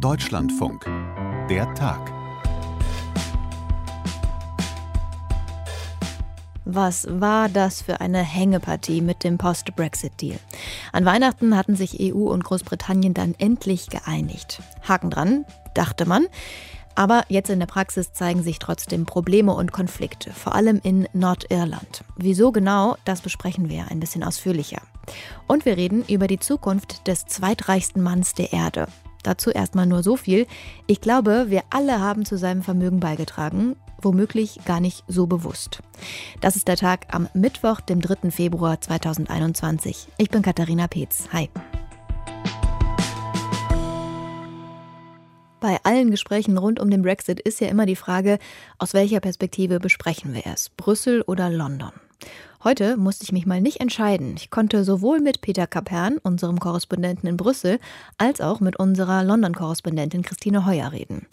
Deutschlandfunk. Der Tag. Was war das für eine Hängepartie mit dem Post-Brexit-Deal? An Weihnachten hatten sich EU und Großbritannien dann endlich geeinigt. Haken dran, dachte man. Aber jetzt in der Praxis zeigen sich trotzdem Probleme und Konflikte, vor allem in Nordirland. Wieso genau, das besprechen wir ein bisschen ausführlicher. Und wir reden über die Zukunft des zweitreichsten Manns der Erde. Dazu erstmal nur so viel. Ich glaube, wir alle haben zu seinem Vermögen beigetragen, womöglich gar nicht so bewusst. Das ist der Tag am Mittwoch, dem 3. Februar 2021. Ich bin Katharina Peetz. Hi. Bei allen Gesprächen rund um den Brexit ist ja immer die Frage, aus welcher Perspektive besprechen wir es, Brüssel oder London. Heute musste ich mich mal nicht entscheiden. Ich konnte sowohl mit Peter Kapern, unserem Korrespondenten in Brüssel, als auch mit unserer London-Korrespondentin Christine Heuer reden.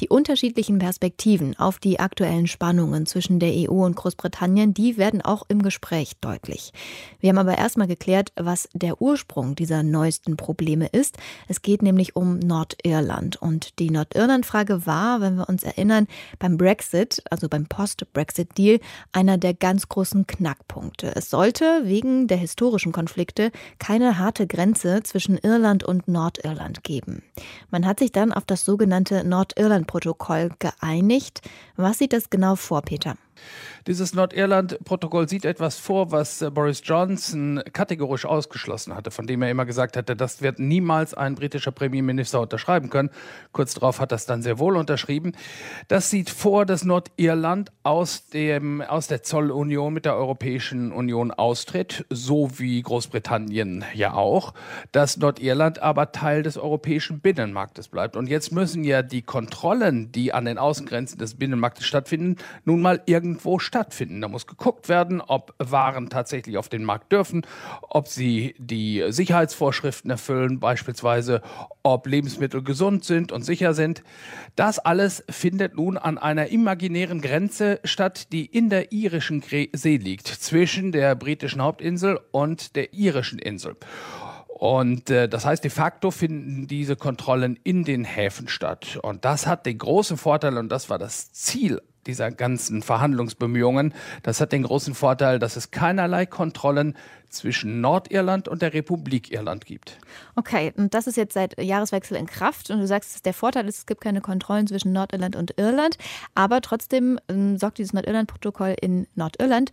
Die unterschiedlichen Perspektiven auf die aktuellen Spannungen zwischen der EU und Großbritannien, die werden auch im Gespräch deutlich. Wir haben aber erstmal geklärt, was der Ursprung dieser neuesten Probleme ist. Es geht nämlich um Nordirland. Und die Nordirland-Frage war, wenn wir uns erinnern, beim Brexit, also beim Post-Brexit-Deal, einer der ganz großen Knackpunkte. Knackpunkte. Es sollte wegen der historischen Konflikte keine harte Grenze zwischen Irland und Nordirland geben. Man hat sich dann auf das sogenannte Nordirland-Protokoll geeinigt. Was sieht das genau vor, Peter? Dieses Nordirland-Protokoll sieht etwas vor, was äh, Boris Johnson kategorisch ausgeschlossen hatte, von dem er immer gesagt hatte, das wird niemals ein britischer Premierminister unterschreiben können. Kurz darauf hat das dann sehr wohl unterschrieben. Das sieht vor, dass Nordirland aus, dem, aus der Zollunion mit der Europäischen Union austritt, so wie Großbritannien ja auch, dass Nordirland aber Teil des europäischen Binnenmarktes bleibt. Und jetzt müssen ja die Kontrollen, die an den Außengrenzen des Binnenmarktes stattfinden, nun mal irgendwo stattfinden. Da muss geguckt werden, ob Waren tatsächlich auf den Markt dürfen, ob sie die Sicherheitsvorschriften erfüllen, beispielsweise ob Lebensmittel gesund sind und sicher sind. Das alles findet nun an einer imaginären Grenze statt, die in der irischen See liegt, zwischen der britischen Hauptinsel und der irischen Insel. Und äh, das heißt, de facto finden diese Kontrollen in den Häfen statt. Und das hat den großen Vorteil, und das war das Ziel dieser ganzen Verhandlungsbemühungen. Das hat den großen Vorteil, dass es keinerlei Kontrollen zwischen Nordirland und der Republik Irland gibt. Okay, und das ist jetzt seit Jahreswechsel in Kraft und du sagst, der Vorteil ist, es gibt keine Kontrollen zwischen Nordirland und Irland, aber trotzdem ähm, sorgt dieses Nordirland-Protokoll in Nordirland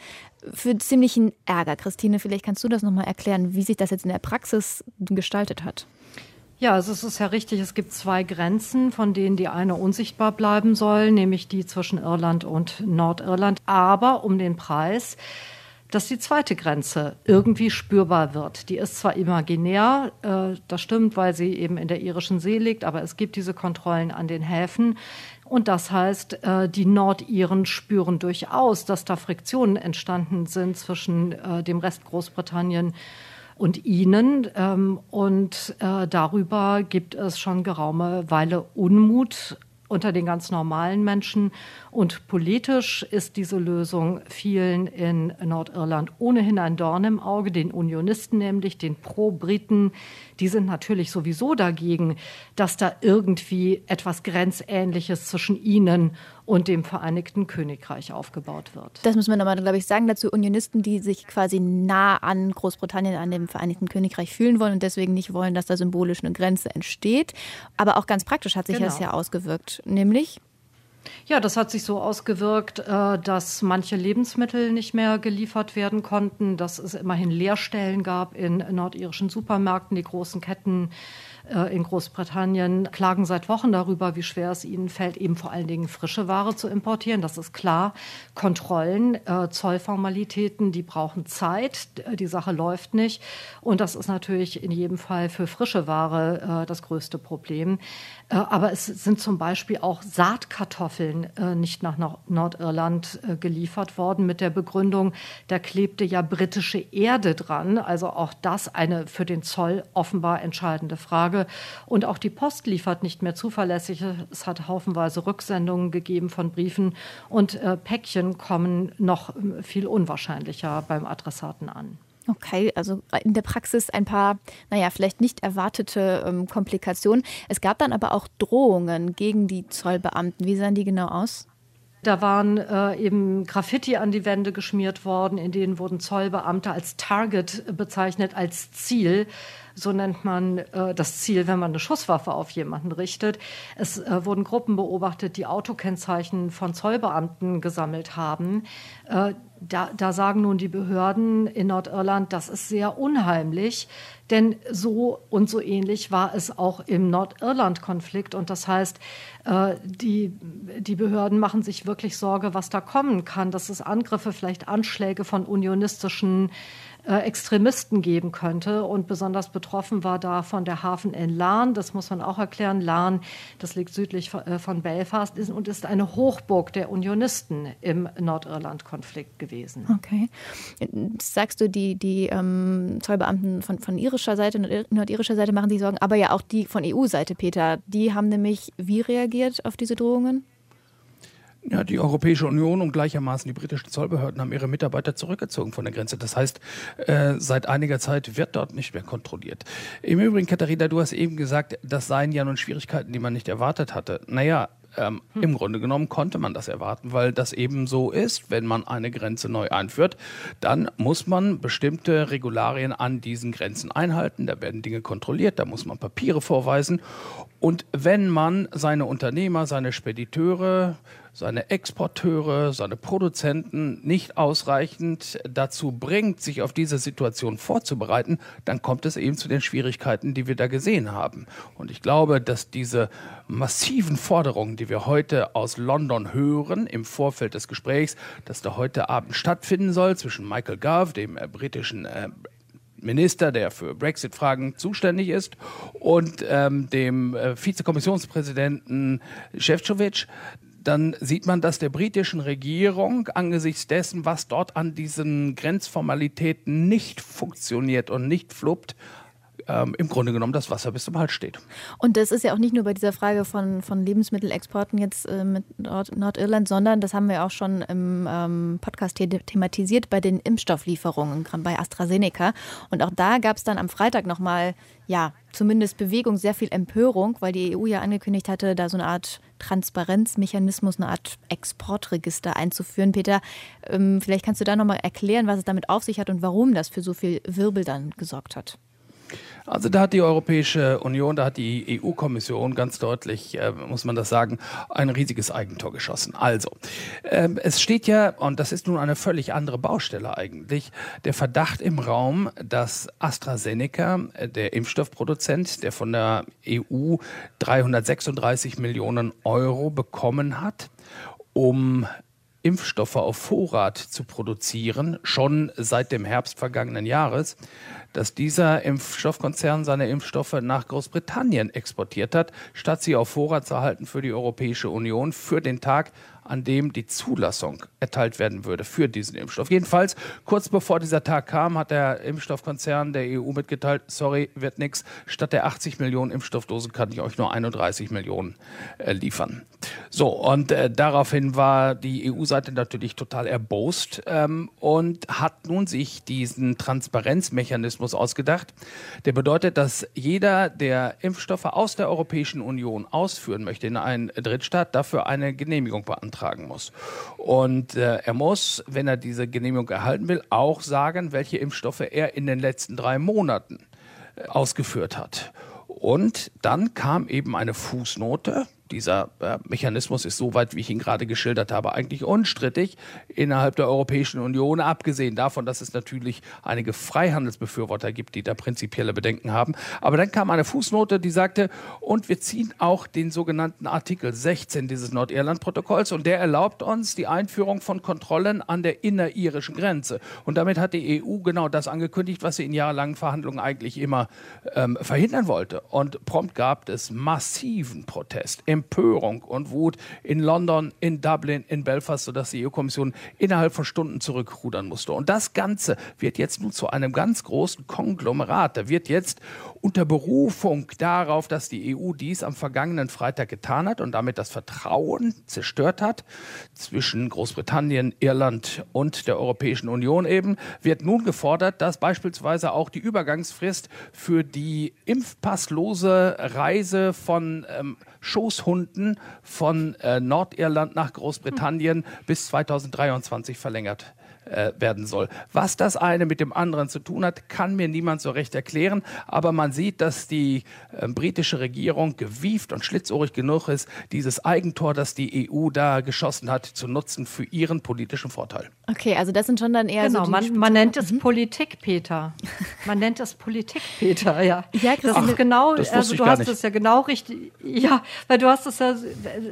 für ziemlichen Ärger. Christine, vielleicht kannst du das nochmal erklären, wie sich das jetzt in der Praxis gestaltet hat. Ja, also es ist ja richtig, es gibt zwei Grenzen, von denen die eine unsichtbar bleiben soll, nämlich die zwischen Irland und Nordirland, aber um den Preis, dass die zweite Grenze irgendwie spürbar wird. Die ist zwar imaginär, äh, das stimmt, weil sie eben in der irischen See liegt, aber es gibt diese Kontrollen an den Häfen. Und das heißt, äh, die Nordiren spüren durchaus, dass da Friktionen entstanden sind zwischen äh, dem Rest Großbritannien Ihnen. Ähm, und äh, darüber gibt es schon geraume Weile Unmut unter den ganz normalen Menschen. Und politisch ist diese Lösung vielen in Nordirland ohnehin ein Dorn im Auge, den Unionisten nämlich, den Pro-Briten. Die sind natürlich sowieso dagegen, dass da irgendwie etwas Grenzähnliches zwischen ihnen und dem Vereinigten Königreich aufgebaut wird. Das muss man aber, glaube ich, sagen dazu. Unionisten, die sich quasi nah an Großbritannien, an dem Vereinigten Königreich fühlen wollen und deswegen nicht wollen, dass da symbolisch eine Grenze entsteht. Aber auch ganz praktisch hat sich genau. das ja ausgewirkt. Nämlich ja, das hat sich so ausgewirkt, äh, dass manche Lebensmittel nicht mehr geliefert werden konnten, dass es immerhin Leerstellen gab in nordirischen Supermärkten. Die großen Ketten äh, in Großbritannien klagen seit Wochen darüber, wie schwer es ihnen fällt, eben vor allen Dingen frische Ware zu importieren. Das ist klar. Kontrollen, äh, Zollformalitäten, die brauchen Zeit. Die Sache läuft nicht. Und das ist natürlich in jedem Fall für frische Ware das größte Problem. Aber es sind zum Beispiel auch Saatkartoffeln nicht nach Nordirland geliefert worden mit der Begründung, da klebte ja britische Erde dran. Also auch das eine für den Zoll offenbar entscheidende Frage. Und auch die Post liefert nicht mehr zuverlässig. Es hat haufenweise Rücksendungen gegeben von Briefen und äh, Päckchen kommen noch äh, viel unwahrscheinlicher beim Adressaten an. Okay, also in der Praxis ein paar, naja, vielleicht nicht erwartete ähm, Komplikationen. Es gab dann aber auch Drohungen gegen die Zollbeamten. Wie sahen die genau aus? Da waren äh, eben Graffiti an die Wände geschmiert worden, in denen wurden Zollbeamte als Target bezeichnet, als Ziel. So nennt man äh, das Ziel, wenn man eine Schusswaffe auf jemanden richtet. Es äh, wurden Gruppen beobachtet, die Autokennzeichen von Zollbeamten gesammelt haben. Äh, da, da, sagen nun die Behörden in Nordirland, das ist sehr unheimlich, denn so und so ähnlich war es auch im Nordirland-Konflikt. Und das heißt, äh, die, die Behörden machen sich wirklich Sorge, was da kommen kann, dass es Angriffe, vielleicht Anschläge von unionistischen Extremisten geben könnte. Und besonders betroffen war da von der Hafen in Larn. Das muss man auch erklären. Larn, das liegt südlich äh, von Belfast ist, und ist eine Hochburg der Unionisten im Nordirland-Konflikt gewesen. Okay. Sagst du, die, die ähm, Zollbeamten von, von irischer Seite, nordirischer Seite machen sich Sorgen, aber ja auch die von EU-Seite, Peter. Die haben nämlich wie reagiert auf diese Drohungen? Ja, die Europäische Union und gleichermaßen die britischen Zollbehörden haben ihre Mitarbeiter zurückgezogen von der Grenze. Das heißt, äh, seit einiger Zeit wird dort nicht mehr kontrolliert. Im Übrigen, Katharina, du hast eben gesagt, das seien ja nun Schwierigkeiten, die man nicht erwartet hatte. Naja, ähm, hm. Im Grunde genommen konnte man das erwarten, weil das eben so ist, wenn man eine Grenze neu einführt, dann muss man bestimmte Regularien an diesen Grenzen einhalten. Da werden Dinge kontrolliert, da muss man Papiere vorweisen. Und wenn man seine Unternehmer, seine Spediteure, seine Exporteure, seine Produzenten nicht ausreichend dazu bringt, sich auf diese Situation vorzubereiten, dann kommt es eben zu den Schwierigkeiten, die wir da gesehen haben. Und ich glaube, dass diese massiven Forderungen, die wir heute aus London hören, im Vorfeld des Gesprächs, das da heute Abend stattfinden soll zwischen Michael Gove, dem äh, britischen äh, Minister, der für Brexit-Fragen zuständig ist, und ähm, dem äh, Vizekommissionspräsidenten Šefčovič, dann sieht man, dass der britischen Regierung angesichts dessen, was dort an diesen Grenzformalitäten nicht funktioniert und nicht fluppt, ähm, im Grunde genommen das Wasser bis zum Hals steht. Und das ist ja auch nicht nur bei dieser Frage von, von Lebensmittelexporten jetzt äh, mit Nord Nordirland, sondern das haben wir auch schon im ähm, Podcast thematisiert bei den Impfstofflieferungen, bei AstraZeneca. Und auch da gab es dann am Freitag nochmal, ja, zumindest Bewegung, sehr viel Empörung, weil die EU ja angekündigt hatte, da so eine Art Transparenzmechanismus, eine Art Exportregister einzuführen. Peter, ähm, vielleicht kannst du da nochmal erklären, was es damit auf sich hat und warum das für so viel Wirbel dann gesorgt hat. Also da hat die Europäische Union, da hat die EU-Kommission ganz deutlich, äh, muss man das sagen, ein riesiges Eigentor geschossen. Also, äh, es steht ja, und das ist nun eine völlig andere Baustelle eigentlich, der Verdacht im Raum, dass AstraZeneca, äh, der Impfstoffproduzent, der von der EU 336 Millionen Euro bekommen hat, um Impfstoffe auf Vorrat zu produzieren, schon seit dem Herbst vergangenen Jahres, dass dieser Impfstoffkonzern seine Impfstoffe nach Großbritannien exportiert hat, statt sie auf Vorrat zu halten für die Europäische Union für den Tag, an dem die Zulassung erteilt werden würde für diesen Impfstoff. Jedenfalls, kurz bevor dieser Tag kam, hat der Impfstoffkonzern der EU mitgeteilt, sorry, wird nichts. Statt der 80 Millionen Impfstoffdosen kann ich euch nur 31 Millionen äh, liefern. So, und äh, daraufhin war die EU-Seite natürlich total erbost ähm, und hat nun sich diesen Transparenzmechanismus ausgedacht. Der bedeutet, dass jeder, der Impfstoffe aus der Europäischen Union ausführen möchte in einen Drittstaat, dafür eine Genehmigung beantragen muss. Und äh, er muss, wenn er diese Genehmigung erhalten will, auch sagen, welche Impfstoffe er in den letzten drei Monaten äh, ausgeführt hat. Und dann kam eben eine Fußnote, dieser äh, Mechanismus ist soweit, wie ich ihn gerade geschildert habe, eigentlich unstrittig innerhalb der Europäischen Union, abgesehen davon, dass es natürlich einige Freihandelsbefürworter gibt, die da prinzipielle Bedenken haben. Aber dann kam eine Fußnote, die sagte, und wir ziehen auch den sogenannten Artikel 16 dieses Nordirland-Protokolls und der erlaubt uns die Einführung von Kontrollen an der inneririschen Grenze. Und damit hat die EU genau das angekündigt, was sie in jahrelangen Verhandlungen eigentlich immer ähm, verhindern wollte. Und prompt gab es massiven Protest im Empörung und Wut in London, in Dublin, in Belfast, sodass die EU-Kommission innerhalb von Stunden zurückrudern musste. Und das Ganze wird jetzt nun zu einem ganz großen Konglomerat. Da wird jetzt unter Berufung darauf, dass die EU dies am vergangenen Freitag getan hat und damit das Vertrauen zerstört hat zwischen Großbritannien, Irland und der Europäischen Union eben, wird nun gefordert, dass beispielsweise auch die Übergangsfrist für die impfpasslose Reise von ähm, Schoßhunden von äh, Nordirland nach Großbritannien bis 2023 verlängert äh, werden soll. Was das eine mit dem anderen zu tun hat, kann mir niemand so recht erklären. Aber man sieht, dass die äh, britische Regierung gewieft und schlitzohrig genug ist, dieses Eigentor, das die EU da geschossen hat, zu nutzen für ihren politischen Vorteil. Okay, also das sind schon dann eher genau, so man, man nennt es mhm. Politik, Peter. Man nennt es Politik, Peter, ja. Ja, das Ach, ist genau, das also du hast es ja genau richtig, ja, weil du hast es ja,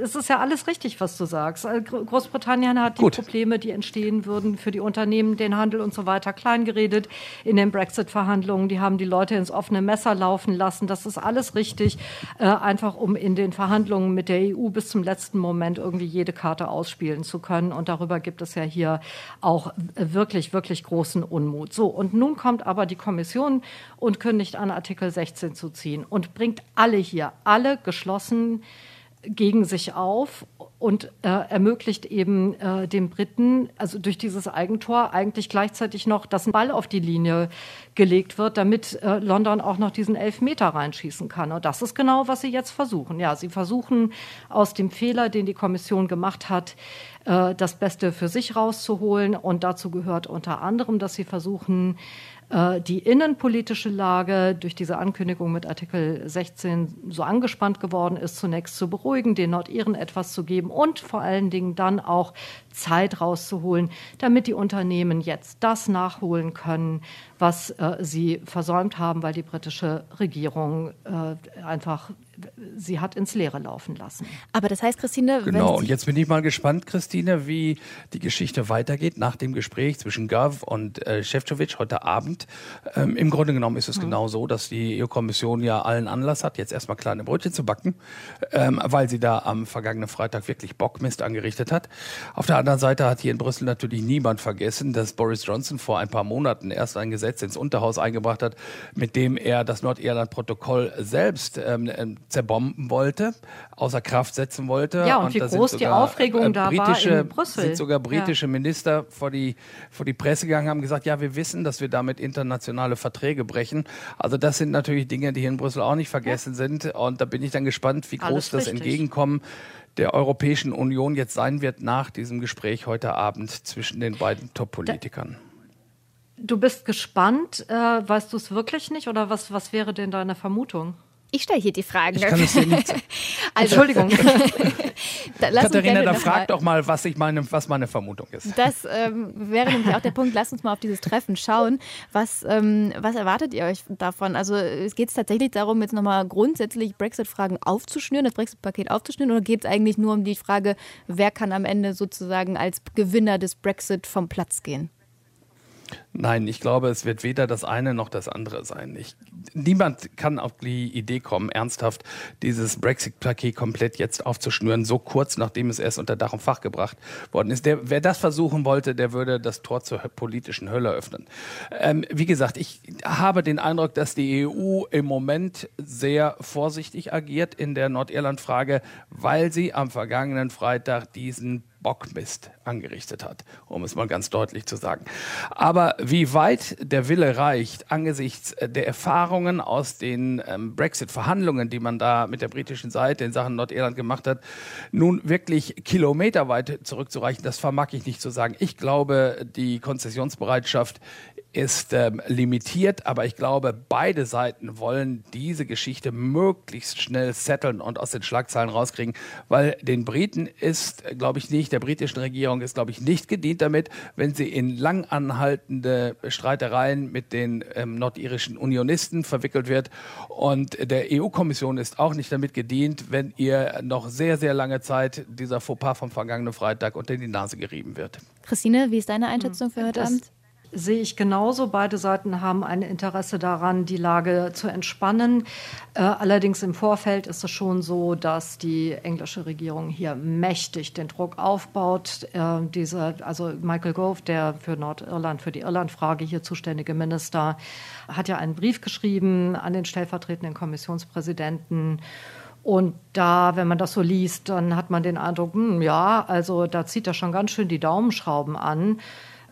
es ist ja alles richtig, was du sagst. Also Großbritannien hat die Gut. Probleme, die entstehen würden für die Unternehmen, den Handel und so weiter kleingeredet in den Brexit-Verhandlungen. Die haben die Leute ins offene Messer laufen lassen. Das ist alles richtig, äh, einfach um in den Verhandlungen mit der EU bis zum letzten Moment irgendwie jede Karte ausspielen zu können. Und darüber gibt es ja hier auch wirklich, wirklich großen Unmut. So, und nun kommt aber die Kommission und kündigt an, Artikel 16 zu ziehen und bringt alle hier, alle geschlossen gegen sich auf und äh, ermöglicht eben äh, den Briten, also durch dieses Eigentor, eigentlich gleichzeitig noch, dass ein Ball auf die Linie gelegt wird, damit äh, London auch noch diesen Elfmeter reinschießen kann. Und das ist genau, was sie jetzt versuchen. Ja, sie versuchen aus dem Fehler, den die Kommission gemacht hat, äh, das Beste für sich rauszuholen. Und dazu gehört unter anderem, dass sie versuchen, die innenpolitische Lage durch diese Ankündigung mit Artikel 16 so angespannt geworden ist, zunächst zu beruhigen, den Nordiren etwas zu geben und vor allen Dingen dann auch Zeit rauszuholen, damit die Unternehmen jetzt das nachholen können, was äh, sie versäumt haben, weil die britische Regierung äh, einfach sie hat ins Leere laufen lassen. Aber das heißt, Christine, genau. Und jetzt bin ich mal gespannt, Christine, wie die Geschichte weitergeht nach dem Gespräch zwischen Gov und äh, heute Abend. Ähm, Im Grunde genommen ist es mhm. genau so, dass die EU-Kommission ja allen Anlass hat, jetzt erstmal kleine Brötchen zu backen, ähm, weil sie da am vergangenen Freitag wirklich Bockmist angerichtet hat. Auf der anderen Seite hat hier in Brüssel natürlich niemand vergessen, dass Boris Johnson vor ein paar Monaten erst ein Gesetz ins Unterhaus eingebracht hat, mit dem er das Nordirland-Protokoll selbst ähm, ähm zerbomben wollte, außer Kraft setzen wollte. Ja, und, und wie groß sogar, die Aufregung äh, da britische, war in Brüssel. sind sogar britische ja. Minister vor die, vor die Presse gegangen, haben gesagt, ja, wir wissen, dass wir damit internationale Verträge brechen. Also das sind natürlich Dinge, die hier in Brüssel auch nicht vergessen ja. sind. Und da bin ich dann gespannt, wie groß das. Entgegenkommen der Europäischen Union jetzt sein wird nach diesem Gespräch heute Abend zwischen den beiden Top-Politikern. Du bist gespannt. Äh, weißt du es wirklich nicht oder was, was wäre denn deine Vermutung? Ich stelle hier die Fragen. Ich kann es dir nicht. also, Entschuldigung. da, Katharina, da frag doch mal, was ich meine, was meine Vermutung ist. Das ähm, wäre nämlich auch der Punkt. Lasst uns mal auf dieses Treffen schauen. Was, ähm, was erwartet ihr euch davon? Also es geht tatsächlich darum, jetzt nochmal grundsätzlich Brexit-Fragen aufzuschnüren, das Brexit-Paket aufzuschnüren, oder geht es eigentlich nur um die Frage, wer kann am Ende sozusagen als Gewinner des Brexit vom Platz gehen? Nein, ich glaube, es wird weder das eine noch das andere sein. Ich, niemand kann auf die Idee kommen, ernsthaft dieses Brexit-Paket komplett jetzt aufzuschnüren, so kurz nachdem es erst unter Dach und Fach gebracht worden ist. Der, wer das versuchen wollte, der würde das Tor zur politischen Hölle öffnen. Ähm, wie gesagt, ich habe den Eindruck, dass die EU im Moment sehr vorsichtig agiert in der Nordirland-Frage, weil sie am vergangenen Freitag diesen Bockmist angerichtet hat, um es mal ganz deutlich zu sagen. Aber wie weit der Wille reicht, angesichts der Erfahrungen aus den ähm, Brexit-Verhandlungen, die man da mit der britischen Seite in Sachen Nordirland gemacht hat, nun wirklich kilometerweit zurückzureichen, das vermag ich nicht zu sagen. Ich glaube, die Konzessionsbereitschaft ist ähm, limitiert, aber ich glaube, beide Seiten wollen diese Geschichte möglichst schnell setteln und aus den Schlagzeilen rauskriegen, weil den Briten ist, glaube ich, nicht, der britischen Regierung ist, glaube ich, nicht gedient damit, wenn sie in langanhaltende Streitereien mit den ähm, nordirischen Unionisten verwickelt wird. Und der EU-Kommission ist auch nicht damit gedient, wenn ihr noch sehr, sehr lange Zeit dieser Fauxpas vom vergangenen Freitag unter die Nase gerieben wird. Christine, wie ist deine Einschätzung für heute das, Abend? Sehe ich genauso. Beide Seiten haben ein Interesse daran, die Lage zu entspannen. Äh, allerdings im Vorfeld ist es schon so, dass die englische Regierung hier mächtig den Druck aufbaut. Äh, diese, also Michael Gove, der für Nordirland, für die Irlandfrage hier zuständige Minister, hat ja einen Brief geschrieben an den stellvertretenden Kommissionspräsidenten. Und da, wenn man das so liest, dann hat man den Eindruck, hm, ja, also da zieht er schon ganz schön die Daumenschrauben an.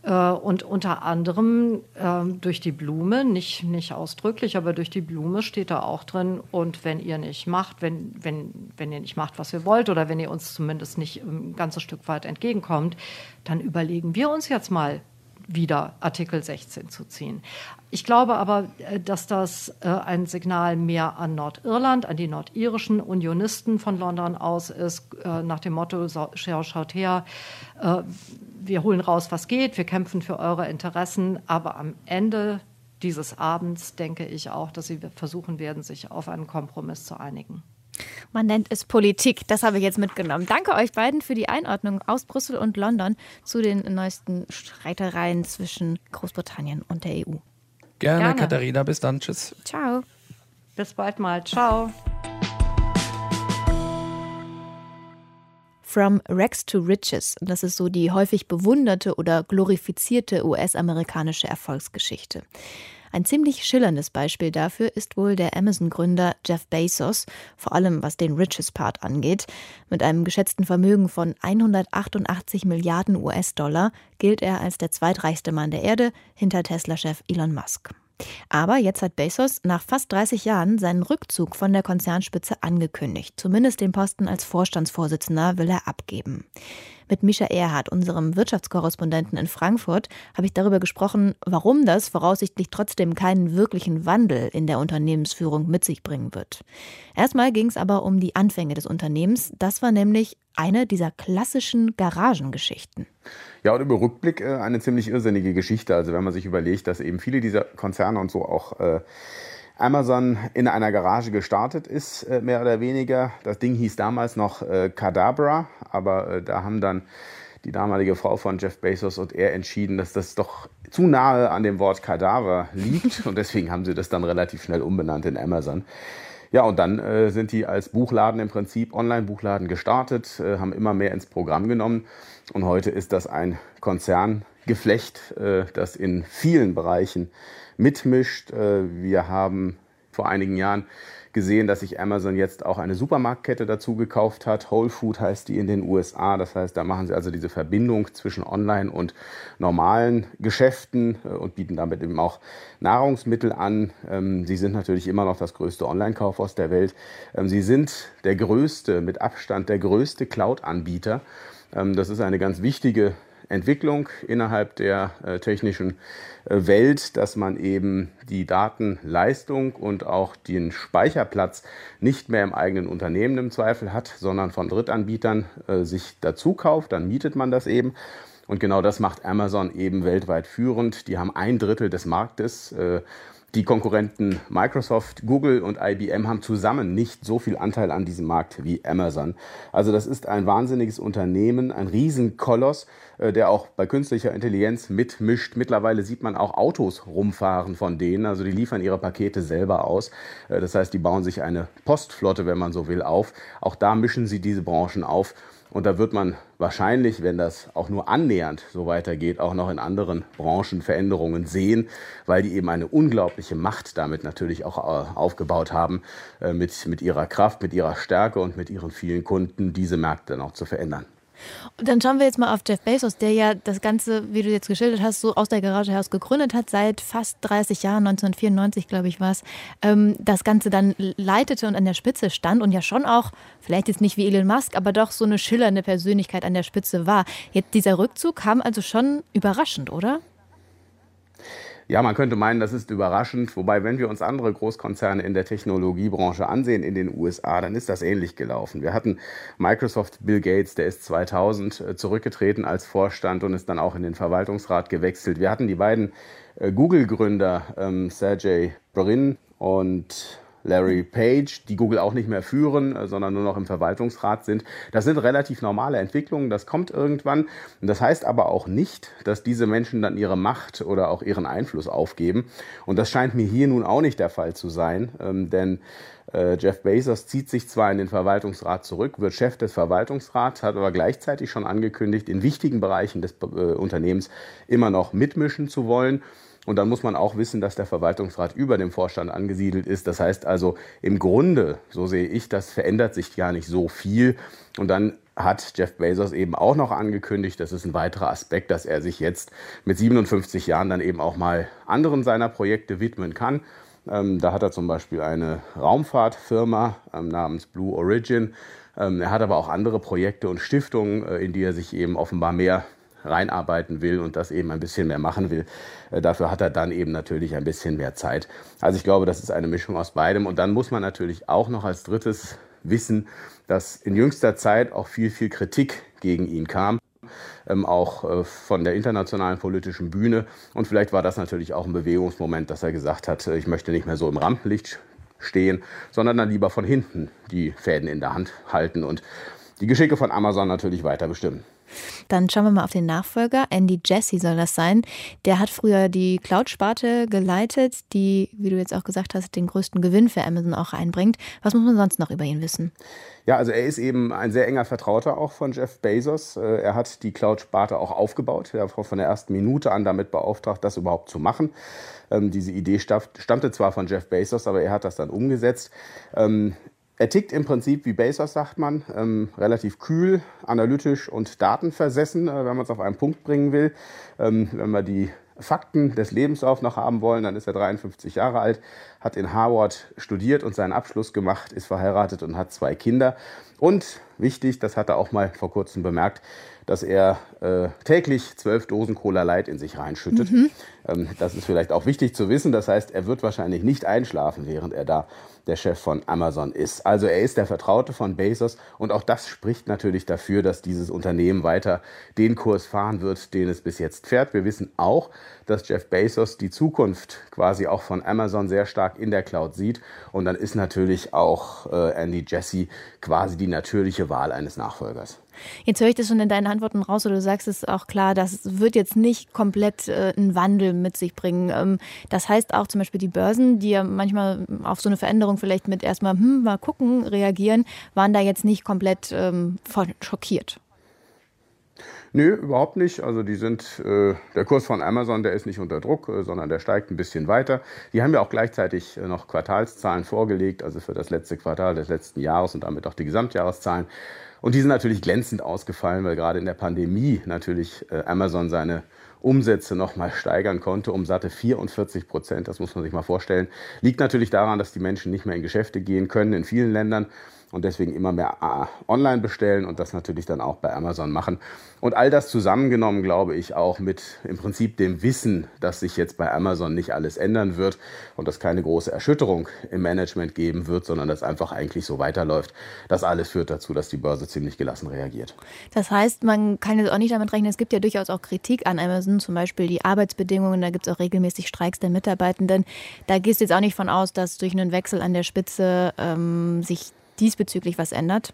Äh, und unter anderem ähm, durch die Blume, nicht, nicht ausdrücklich, aber durch die Blume steht da auch drin. Und wenn ihr nicht macht, wenn, wenn, wenn ihr nicht macht, was ihr wollt, oder wenn ihr uns zumindest nicht ein ganzes Stück weit entgegenkommt, dann überlegen wir uns jetzt mal, wieder Artikel 16 zu ziehen. Ich glaube aber, äh, dass das äh, ein Signal mehr an Nordirland, an die nordirischen Unionisten von London aus ist, nach dem Motto, schaut her, wir holen raus, was geht, wir kämpfen für eure Interessen, aber am Ende dieses Abends denke ich auch, dass sie versuchen werden, sich auf einen Kompromiss zu einigen. Man nennt es Politik. Das habe ich jetzt mitgenommen. Danke euch beiden für die Einordnung aus Brüssel und London zu den neuesten Streitereien zwischen Großbritannien und der EU. Gerne, Gerne. Katharina. Bis dann. Tschüss. Ciao. Bis bald mal. Ciao. From Rex to Riches. Das ist so die häufig bewunderte oder glorifizierte US-amerikanische Erfolgsgeschichte. Ein ziemlich schillerndes Beispiel dafür ist wohl der Amazon-Gründer Jeff Bezos, vor allem was den Riches-Part angeht. Mit einem geschätzten Vermögen von 188 Milliarden US-Dollar gilt er als der zweitreichste Mann der Erde hinter Tesla-Chef Elon Musk. Aber jetzt hat Bezos nach fast 30 Jahren seinen Rückzug von der Konzernspitze angekündigt. Zumindest den Posten als Vorstandsvorsitzender will er abgeben. Mit Mischa Erhardt, unserem Wirtschaftskorrespondenten in Frankfurt, habe ich darüber gesprochen, warum das voraussichtlich trotzdem keinen wirklichen Wandel in der Unternehmensführung mit sich bringen wird. Erstmal ging es aber um die Anfänge des Unternehmens. Das war nämlich eine dieser klassischen Garagengeschichten. Ja, und im Rückblick äh, eine ziemlich irrsinnige Geschichte. Also wenn man sich überlegt, dass eben viele dieser Konzerne und so auch äh, Amazon in einer Garage gestartet ist, äh, mehr oder weniger. Das Ding hieß damals noch äh, aber äh, da haben dann die damalige Frau von Jeff Bezos und er entschieden, dass das doch zu nahe an dem Wort Kadaver liegt und deswegen haben sie das dann relativ schnell umbenannt in Amazon. Ja, und dann äh, sind die als Buchladen im Prinzip, Online-Buchladen gestartet, äh, haben immer mehr ins Programm genommen und heute ist das ein Konzerngeflecht, äh, das in vielen Bereichen mitmischt. Äh, wir haben vor einigen Jahren gesehen, dass sich Amazon jetzt auch eine Supermarktkette dazu gekauft hat. Whole Food heißt die in den USA. Das heißt, da machen sie also diese Verbindung zwischen Online und normalen Geschäften äh, und bieten damit eben auch Nahrungsmittel an. Ähm, sie sind natürlich immer noch das größte Online-Kaufhaus der Welt. Ähm, sie sind der größte, mit Abstand der größte Cloud-Anbieter. Ähm, das ist eine ganz wichtige Entwicklung innerhalb der äh, technischen äh, Welt, dass man eben die Datenleistung und auch den Speicherplatz nicht mehr im eigenen Unternehmen im Zweifel hat, sondern von Drittanbietern äh, sich dazu kauft, dann mietet man das eben. Und genau das macht Amazon eben weltweit führend. Die haben ein Drittel des Marktes. Die Konkurrenten Microsoft, Google und IBM haben zusammen nicht so viel Anteil an diesem Markt wie Amazon. Also das ist ein wahnsinniges Unternehmen, ein Riesenkoloss, äh, der auch bei künstlicher Intelligenz mitmischt. Mittlerweile sieht man auch Autos rumfahren von denen. Also die liefern ihre Pakete selber aus. Äh, das heißt, die bauen sich eine Postflotte, wenn man so will, auf. Auch da mischen sie diese Branchen auf. Und da wird man wahrscheinlich, wenn das auch nur annähernd so weitergeht, auch noch in anderen Branchen Veränderungen sehen, weil die eben eine unglaubliche Macht damit natürlich auch äh, aufgebaut haben, äh, mit, mit ihrer Kraft, mit ihrer Stärke und mit ihren vielen Kunden diese Märkte dann auch zu verändern. Und dann schauen wir jetzt mal auf Jeff Bezos, der ja das Ganze, wie du jetzt geschildert hast, so aus der Garage heraus gegründet hat, seit fast 30 Jahren, 1994 glaube ich war es, ähm, das Ganze dann leitete und an der Spitze stand und ja schon auch, vielleicht jetzt nicht wie Elon Musk, aber doch so eine schillernde Persönlichkeit an der Spitze war. Jetzt dieser Rückzug kam also schon überraschend, oder? Ja, man könnte meinen, das ist überraschend. Wobei, wenn wir uns andere Großkonzerne in der Technologiebranche ansehen in den USA, dann ist das ähnlich gelaufen. Wir hatten Microsoft Bill Gates, der ist 2000 äh, zurückgetreten als Vorstand und ist dann auch in den Verwaltungsrat gewechselt. Wir hatten die beiden äh, Google-Gründer, ähm, Sergey Brin und Larry Page, die Google auch nicht mehr führen, äh, sondern nur noch im Verwaltungsrat sind. Das sind relativ normale Entwicklungen, das kommt irgendwann. Das heißt aber auch nicht, dass diese Menschen dann ihre Macht oder auch ihren Einfluss aufgeben. Und das scheint mir hier nun auch nicht der Fall zu sein, ähm, denn äh, Jeff Bezos zieht sich zwar in den Verwaltungsrat zurück, wird Chef des Verwaltungsrats, hat aber gleichzeitig schon angekündigt, in wichtigen Bereichen des äh, Unternehmens immer noch mitmischen zu wollen. Und dann muss man auch wissen, dass der Verwaltungsrat über dem Vorstand angesiedelt ist. Das heißt also, im Grunde, so sehe ich das, verändert sich gar nicht so viel. Und dann hat Jeff Bezos eben auch noch angekündigt, das ist ein weiterer Aspekt, dass er sich jetzt mit 57 Jahren dann eben auch mal anderen seiner Projekte widmen kann. Ähm, da hat er zum Beispiel eine Raumfahrtfirma ähm, namens Blue Origin. Ähm, er hat aber auch andere Projekte und Stiftungen, äh, in die er sich eben offenbar mehr reinarbeiten will und das eben ein bisschen mehr machen will. Äh, dafür hat er dann eben natürlich ein bisschen mehr Zeit. Also ich glaube, das ist eine Mischung aus beidem. Und dann muss man natürlich auch noch als drittes wissen, dass in jüngster Zeit auch viel, viel Kritik gegen ihn kam. Ähm, auch äh, von der internationalen politischen Bühne. Und vielleicht war das natürlich auch ein Bewegungsmoment, dass er gesagt hat, äh, ich möchte nicht mehr so im Rampenlicht stehen, sondern dann lieber von hinten die Fäden in der Hand halten und die Geschicke von Amazon natürlich weiter bestimmen. Dann schauen wir mal auf den Nachfolger. Andy Jesse soll das sein. Der hat früher die Cloud-Sparte geleitet, die, wie du jetzt auch gesagt hast, den größten Gewinn für Amazon auch einbringt. Was muss man sonst noch über ihn wissen? Ja, also er ist eben ein sehr enger Vertrauter auch von Jeff Bezos. Äh, er hat die Cloud-Sparte auch aufgebaut. Er war von der ersten Minute an damit beauftragt, das überhaupt zu machen. Ähm, diese Idee stammte zwar von Jeff Bezos, aber er hat das dann umgesetzt. Ähm, er tickt im Prinzip wie Bezos, sagt man, ähm, relativ kühl, analytisch und datenversessen, äh, wenn man es auf einen Punkt bringen will. Ähm, wenn wir die Fakten des Lebenslaufs noch haben wollen, dann ist er 53 Jahre alt, hat in Harvard studiert und seinen Abschluss gemacht, ist verheiratet und hat zwei Kinder. Und wichtig, das hat er auch mal vor kurzem bemerkt, dass er äh, täglich zwölf Dosen Cola Light in sich reinschüttet. Mhm. Ähm, das ist vielleicht auch wichtig zu wissen. Das heißt, er wird wahrscheinlich nicht einschlafen, während er da der Chef von Amazon ist. Also er ist der Vertraute von Bezos und auch das spricht natürlich dafür, dass dieses Unternehmen weiter den Kurs fahren wird, den es bis jetzt fährt. Wir wissen auch, dass Jeff Bezos die Zukunft quasi auch von Amazon sehr stark in der Cloud sieht und dann ist natürlich auch äh, Andy Jassy quasi die natürliche Wahl eines Nachfolgers. Jetzt höre ich das schon in deinen Antworten raus, oder du sagst es auch klar, das wird jetzt nicht komplett äh, einen Wandel mit sich bringen. Ähm, das heißt auch zum Beispiel die Börsen, die ja manchmal auf so eine Veränderung vielleicht mit erstmal, hm, mal gucken, reagieren, waren da jetzt nicht komplett ähm, schockiert. Nö, überhaupt nicht. Also die sind, äh, der Kurs von Amazon, der ist nicht unter Druck, äh, sondern der steigt ein bisschen weiter. Die haben ja auch gleichzeitig äh, noch Quartalszahlen vorgelegt, also für das letzte Quartal des letzten Jahres und damit auch die Gesamtjahreszahlen. Und die sind natürlich glänzend ausgefallen, weil gerade in der Pandemie natürlich äh, Amazon seine Umsätze nochmal steigern konnte um satte 44 Prozent. Das muss man sich mal vorstellen. Liegt natürlich daran, dass die Menschen nicht mehr in Geschäfte gehen können in vielen Ländern und deswegen immer mehr äh, online bestellen und das natürlich dann auch bei Amazon machen. Und all das zusammengenommen, glaube ich, auch mit im Prinzip dem Wissen, dass sich jetzt bei Amazon nicht alles ändern wird und dass keine große Erschütterung im Management geben wird, sondern dass einfach eigentlich so weiterläuft. Das alles führt dazu, dass die Börse ziemlich gelassen reagiert. Das heißt, man kann jetzt auch nicht damit rechnen, es gibt ja durchaus auch Kritik an Amazon, zum Beispiel die Arbeitsbedingungen, da gibt es auch regelmäßig Streiks der Mitarbeitenden. Da gehst du jetzt auch nicht von aus, dass durch einen Wechsel an der Spitze ähm, sich diesbezüglich was ändert?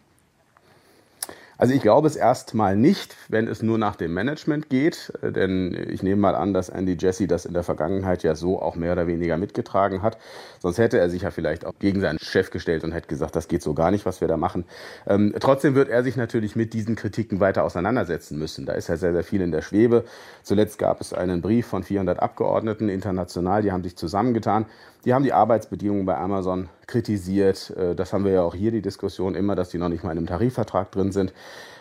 Also ich glaube es erstmal nicht, wenn es nur nach dem Management geht, äh, denn ich nehme mal an, dass Andy Jesse das in der Vergangenheit ja so auch mehr oder weniger mitgetragen hat. Sonst hätte er sich ja vielleicht auch gegen seinen Chef gestellt und hätte gesagt, das geht so gar nicht, was wir da machen. Ähm, trotzdem wird er sich natürlich mit diesen Kritiken weiter auseinandersetzen müssen. Da ist ja sehr, sehr viel in der Schwebe. Zuletzt gab es einen Brief von 400 Abgeordneten international, die haben sich zusammengetan die haben die Arbeitsbedingungen bei Amazon kritisiert. Äh, das haben wir ja auch hier die Diskussion immer, dass die noch nicht mal in einem Tarifvertrag drin sind.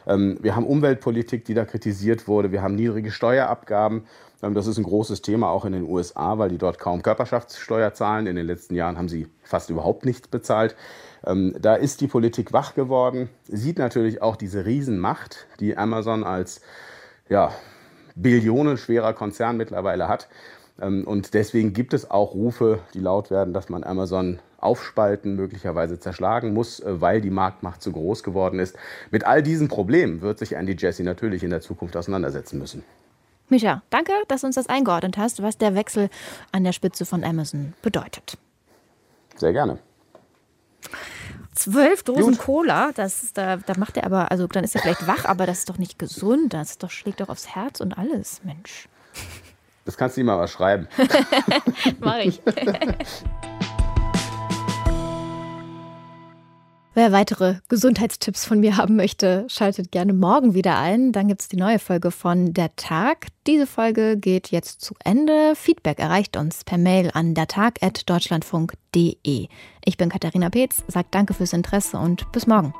Ähm, wir haben Umweltpolitik, die da kritisiert wurde. Wir haben niedrige Steuerabgaben. Ähm, das ist ein großes Thema auch in den USA, weil die dort kaum Körperschaftssteuer zahlen. In den letzten Jahren haben sie fast überhaupt nichts bezahlt. Ähm, da ist die Politik wach geworden, sieht natürlich auch diese Riesenmacht, die Amazon als ja, billionenschwerer Konzern mittlerweile hat. Ähm, und deswegen gibt es auch Rufe, die laut werden, dass man Amazon aufspalten, möglicherweise zerschlagen muss, äh, weil die Marktmacht zu groß geworden ist. Mit all diesen Problemen wird sich Andy Jassy natürlich in der Zukunft auseinandersetzen müssen. Micha, danke, dass du uns das eingeordnet hast, was der Wechsel an der Spitze von Amazon bedeutet. Sehr gerne. Zwölf Dosen Gut. Cola, das, da, da macht er aber, also dann ist er vielleicht wach, aber das ist doch nicht gesund. Das doch, schlägt doch aufs Herz und alles, Mensch. Das kannst du ihm mal was schreiben. Mach ich. Wer weitere Gesundheitstipps von mir haben möchte, schaltet gerne morgen wieder ein. Dann gibt es die neue Folge von Der Tag. Diese Folge geht jetzt zu Ende. Feedback erreicht uns per Mail an dertag.deutschlandfunk.de. Ich bin Katharina Peetz, sagt danke fürs Interesse und bis morgen.